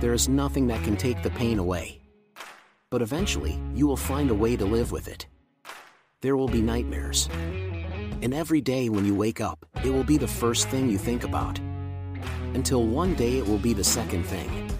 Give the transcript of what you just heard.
there is nothing that can take the pain away. But eventually, you will find a way to live with it. There will be nightmares. And every day when you wake up, it will be the first thing you think about. Until one day it will be the second thing.